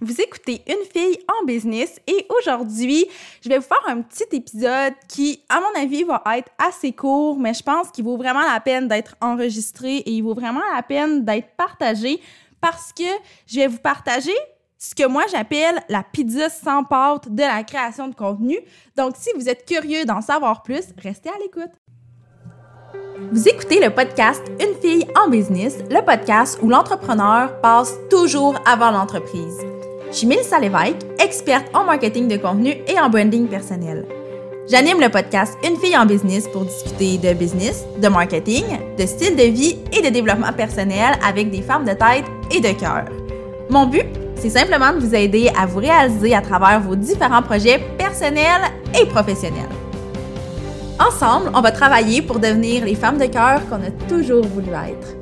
Vous écoutez Une fille en business et aujourd'hui, je vais vous faire un petit épisode qui, à mon avis, va être assez court, mais je pense qu'il vaut vraiment la peine d'être enregistré et il vaut vraiment la peine d'être partagé parce que je vais vous partager ce que moi j'appelle la pizza sans pâte de la création de contenu. Donc, si vous êtes curieux d'en savoir plus, restez à l'écoute. Vous écoutez le podcast Une fille en business, le podcast où l'entrepreneur passe toujours avant l'entreprise. Je suis Mélissa Lévesque, experte en marketing de contenu et en branding personnel. J'anime le podcast Une fille en business pour discuter de business, de marketing, de style de vie et de développement personnel avec des femmes de tête et de cœur. Mon but, c'est simplement de vous aider à vous réaliser à travers vos différents projets personnels et professionnels. Ensemble, on va travailler pour devenir les femmes de cœur qu'on a toujours voulu être.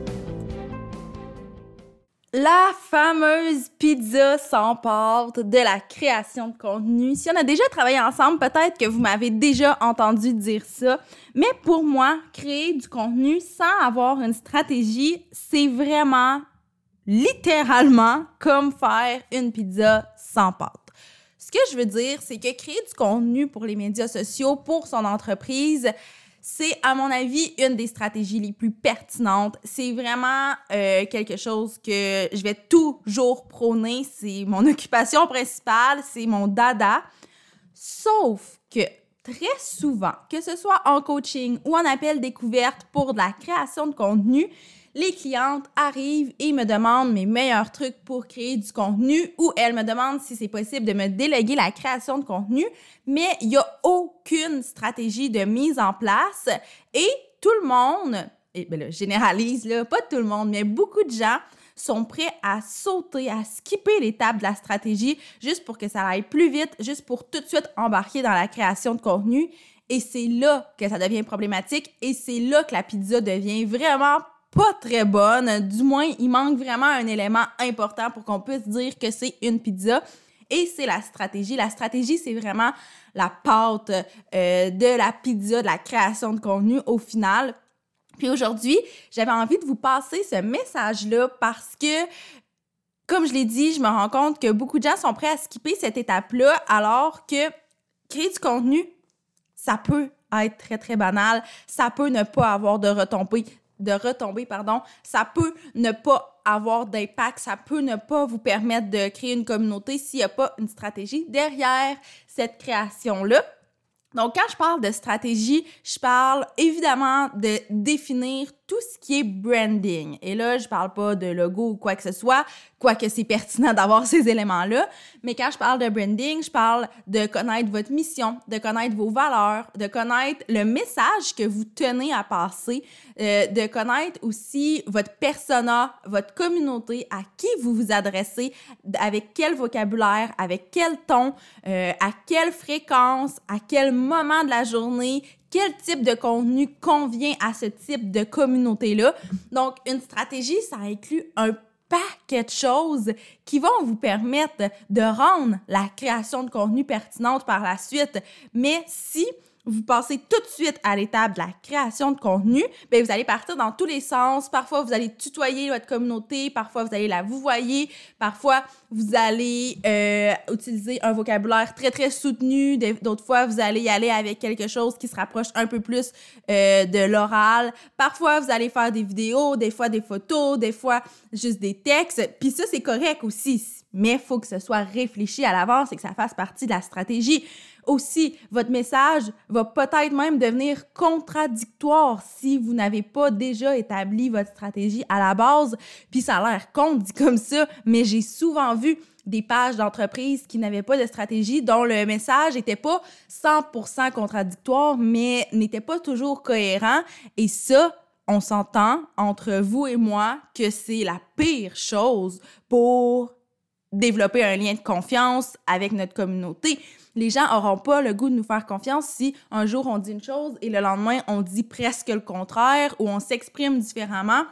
La fameuse pizza sans pâte de la création de contenu. Si on a déjà travaillé ensemble, peut-être que vous m'avez déjà entendu dire ça. Mais pour moi, créer du contenu sans avoir une stratégie, c'est vraiment littéralement comme faire une pizza sans pâte. Ce que je veux dire, c'est que créer du contenu pour les médias sociaux, pour son entreprise, c'est, à mon avis, une des stratégies les plus pertinentes. C'est vraiment euh, quelque chose que je vais toujours prôner. C'est mon occupation principale, c'est mon dada. Sauf que très souvent, que ce soit en coaching ou en appel découverte pour de la création de contenu, les clientes arrivent et me demandent mes meilleurs trucs pour créer du contenu ou elles me demandent si c'est possible de me déléguer la création de contenu, mais il n'y a aucune stratégie de mise en place et tout le monde, et ben généralise, là, pas tout le monde, mais beaucoup de gens sont prêts à sauter, à skipper l'étape de la stratégie juste pour que ça aille plus vite, juste pour tout de suite embarquer dans la création de contenu. Et c'est là que ça devient problématique et c'est là que la pizza devient vraiment pas très bonne. Du moins, il manque vraiment un élément important pour qu'on puisse dire que c'est une pizza. Et c'est la stratégie. La stratégie, c'est vraiment la pâte euh, de la pizza, de la création de contenu au final. Puis aujourd'hui, j'avais envie de vous passer ce message-là parce que, comme je l'ai dit, je me rends compte que beaucoup de gens sont prêts à skipper cette étape-là alors que créer du contenu, ça peut être très, très banal. Ça peut ne pas avoir de retombées de retomber, pardon, ça peut ne pas avoir d'impact, ça peut ne pas vous permettre de créer une communauté s'il n'y a pas une stratégie derrière cette création-là. Donc, quand je parle de stratégie, je parle évidemment de définir tout ce qui est branding. Et là, je parle pas de logo ou quoi que ce soit, quoique c'est pertinent d'avoir ces éléments-là. Mais quand je parle de branding, je parle de connaître votre mission, de connaître vos valeurs, de connaître le message que vous tenez à passer, euh, de connaître aussi votre persona, votre communauté, à qui vous vous adressez, avec quel vocabulaire, avec quel ton, euh, à quelle fréquence, à quel moment de la journée, quel type de contenu convient à ce type de communauté-là. Donc, une stratégie, ça inclut un paquet de choses qui vont vous permettre de rendre la création de contenu pertinente par la suite. Mais si vous passez tout de suite à l'étape de la création de contenu, bien, vous allez partir dans tous les sens. Parfois, vous allez tutoyer votre communauté, parfois, vous allez la vous voyez, parfois, vous allez euh, utiliser un vocabulaire très, très soutenu. D'autres fois, vous allez y aller avec quelque chose qui se rapproche un peu plus euh, de l'oral. Parfois, vous allez faire des vidéos, des fois des photos, des fois juste des textes. Puis ça, c'est correct aussi, mais il faut que ce soit réfléchi à l'avance et que ça fasse partie de la stratégie. Aussi, votre message va peut-être même devenir contradictoire si vous n'avez pas déjà établi votre stratégie à la base. Puis ça a l'air con dit comme ça, mais j'ai souvent vu des pages d'entreprise qui n'avaient pas de stratégie, dont le message n'était pas 100% contradictoire, mais n'était pas toujours cohérent. Et ça, on s'entend entre vous et moi que c'est la pire chose pour développer un lien de confiance avec notre communauté les gens n'auront pas le goût de nous faire confiance si un jour on dit une chose et le lendemain on dit presque le contraire ou on s'exprime différemment.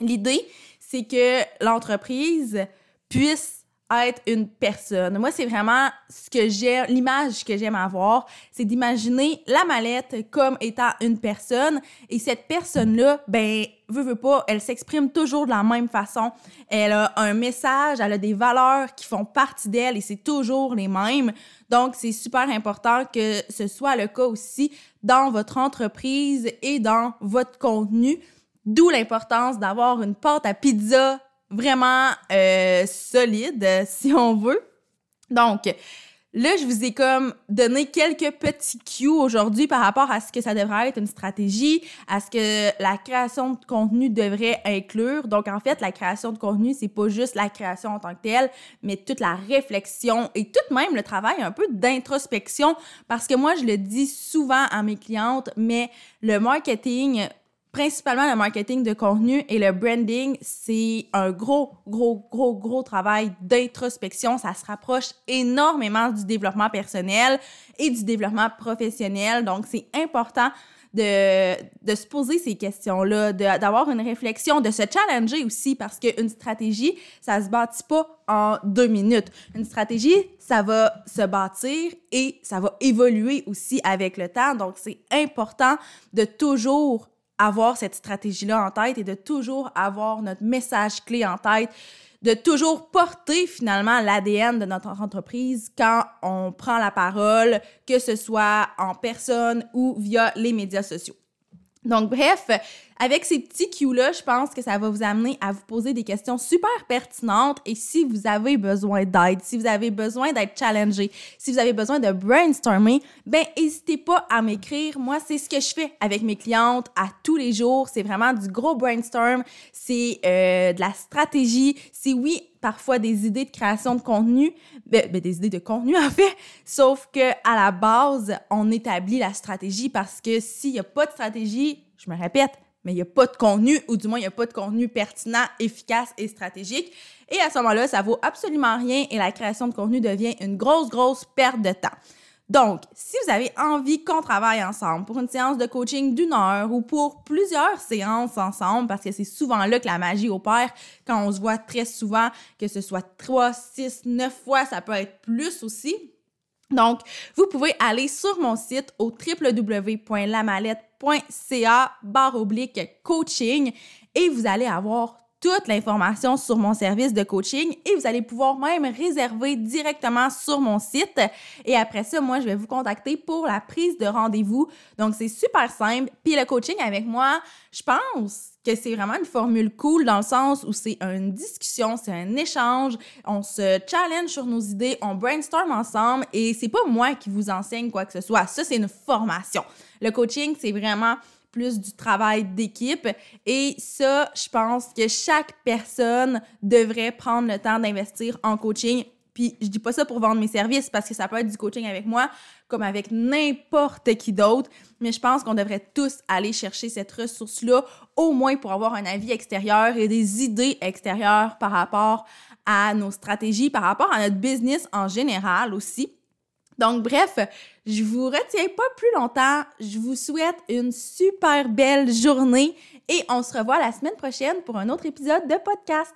L'idée, c'est que l'entreprise puisse être une personne. Moi, c'est vraiment ce que j'aime, l'image que j'aime avoir, c'est d'imaginer la mallette comme étant une personne et cette personne-là, ben, veut, veut pas, elle s'exprime toujours de la même façon. Elle a un message, elle a des valeurs qui font partie d'elle et c'est toujours les mêmes. Donc, c'est super important que ce soit le cas aussi dans votre entreprise et dans votre contenu. D'où l'importance d'avoir une pâte à pizza vraiment euh, solide, si on veut. Donc, là, je vous ai comme donné quelques petits cues aujourd'hui par rapport à ce que ça devrait être une stratégie, à ce que la création de contenu devrait inclure. Donc, en fait, la création de contenu, c'est pas juste la création en tant que telle, mais toute la réflexion et tout même le travail un peu d'introspection. Parce que moi, je le dis souvent à mes clientes, mais le marketing, principalement le marketing de contenu et le branding, c'est un gros, gros, gros, gros travail d'introspection. Ça se rapproche énormément du développement personnel et du développement professionnel. Donc, c'est important de, de se poser ces questions-là, d'avoir une réflexion, de se challenger aussi parce qu'une stratégie, ça se bâtit pas en deux minutes. Une stratégie, ça va se bâtir et ça va évoluer aussi avec le temps. Donc, c'est important de toujours avoir cette stratégie-là en tête et de toujours avoir notre message clé en tête, de toujours porter finalement l'ADN de notre entreprise quand on prend la parole, que ce soit en personne ou via les médias sociaux. Donc, bref, avec ces petits cues-là, je pense que ça va vous amener à vous poser des questions super pertinentes et si vous avez besoin d'aide, si vous avez besoin d'être challengé, si vous avez besoin de brainstormer, ben n'hésitez pas à m'écrire. Moi, c'est ce que je fais avec mes clientes à tous les jours. C'est vraiment du gros brainstorm, c'est euh, de la stratégie, c'est oui, parfois des idées de création de contenu, ben, ben, des idées de contenu en fait, sauf que à la base, on établit la stratégie parce que s'il n'y a pas de stratégie, je me répète, mais il n'y a pas de contenu, ou du moins, il n'y a pas de contenu pertinent, efficace et stratégique. Et à ce moment-là, ça vaut absolument rien et la création de contenu devient une grosse, grosse perte de temps. Donc, si vous avez envie qu'on travaille ensemble pour une séance de coaching d'une heure ou pour plusieurs séances ensemble, parce que c'est souvent là que la magie opère quand on se voit très souvent, que ce soit trois, six, neuf fois, ça peut être plus aussi. Donc, vous pouvez aller sur mon site au www.lamalette.ca barre oblique coaching. Et vous allez avoir toute l'information sur mon service de coaching et vous allez pouvoir même réserver directement sur mon site. Et après ça, moi, je vais vous contacter pour la prise de rendez-vous. Donc, c'est super simple. Puis le coaching avec moi, je pense que c'est vraiment une formule cool dans le sens où c'est une discussion, c'est un échange, on se challenge sur nos idées, on brainstorm ensemble et c'est pas moi qui vous enseigne quoi que ce soit. Ça, c'est une formation. Le coaching, c'est vraiment plus du travail d'équipe. Et ça, je pense que chaque personne devrait prendre le temps d'investir en coaching. Puis je dis pas ça pour vendre mes services parce que ça peut être du coaching avec moi comme avec n'importe qui d'autre, mais je pense qu'on devrait tous aller chercher cette ressource-là au moins pour avoir un avis extérieur et des idées extérieures par rapport à nos stratégies, par rapport à notre business en général aussi. Donc, bref, je vous retiens pas plus longtemps. Je vous souhaite une super belle journée et on se revoit la semaine prochaine pour un autre épisode de podcast.